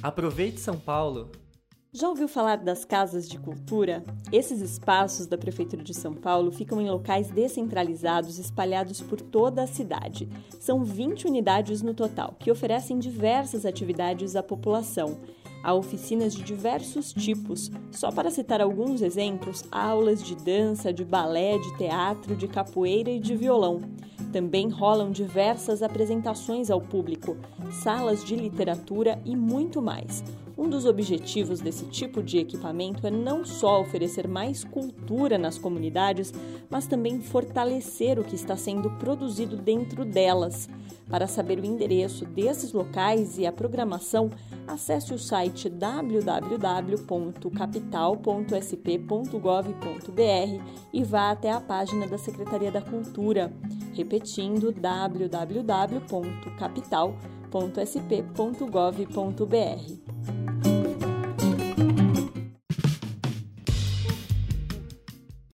Aproveite São Paulo! Já ouviu falar das casas de cultura? Esses espaços da Prefeitura de São Paulo ficam em locais descentralizados espalhados por toda a cidade. São 20 unidades no total, que oferecem diversas atividades à população. Há oficinas de diversos tipos. Só para citar alguns exemplos, aulas de dança, de balé, de teatro, de capoeira e de violão. Também rolam diversas apresentações ao público, salas de literatura e muito mais. Um dos objetivos desse tipo de equipamento é não só oferecer mais cultura nas comunidades, mas também fortalecer o que está sendo produzido dentro delas. Para saber o endereço desses locais e a programação, acesse o site www.capital.sp.gov.br e vá até a página da Secretaria da Cultura, repetindo www.capital.sp.gov.br.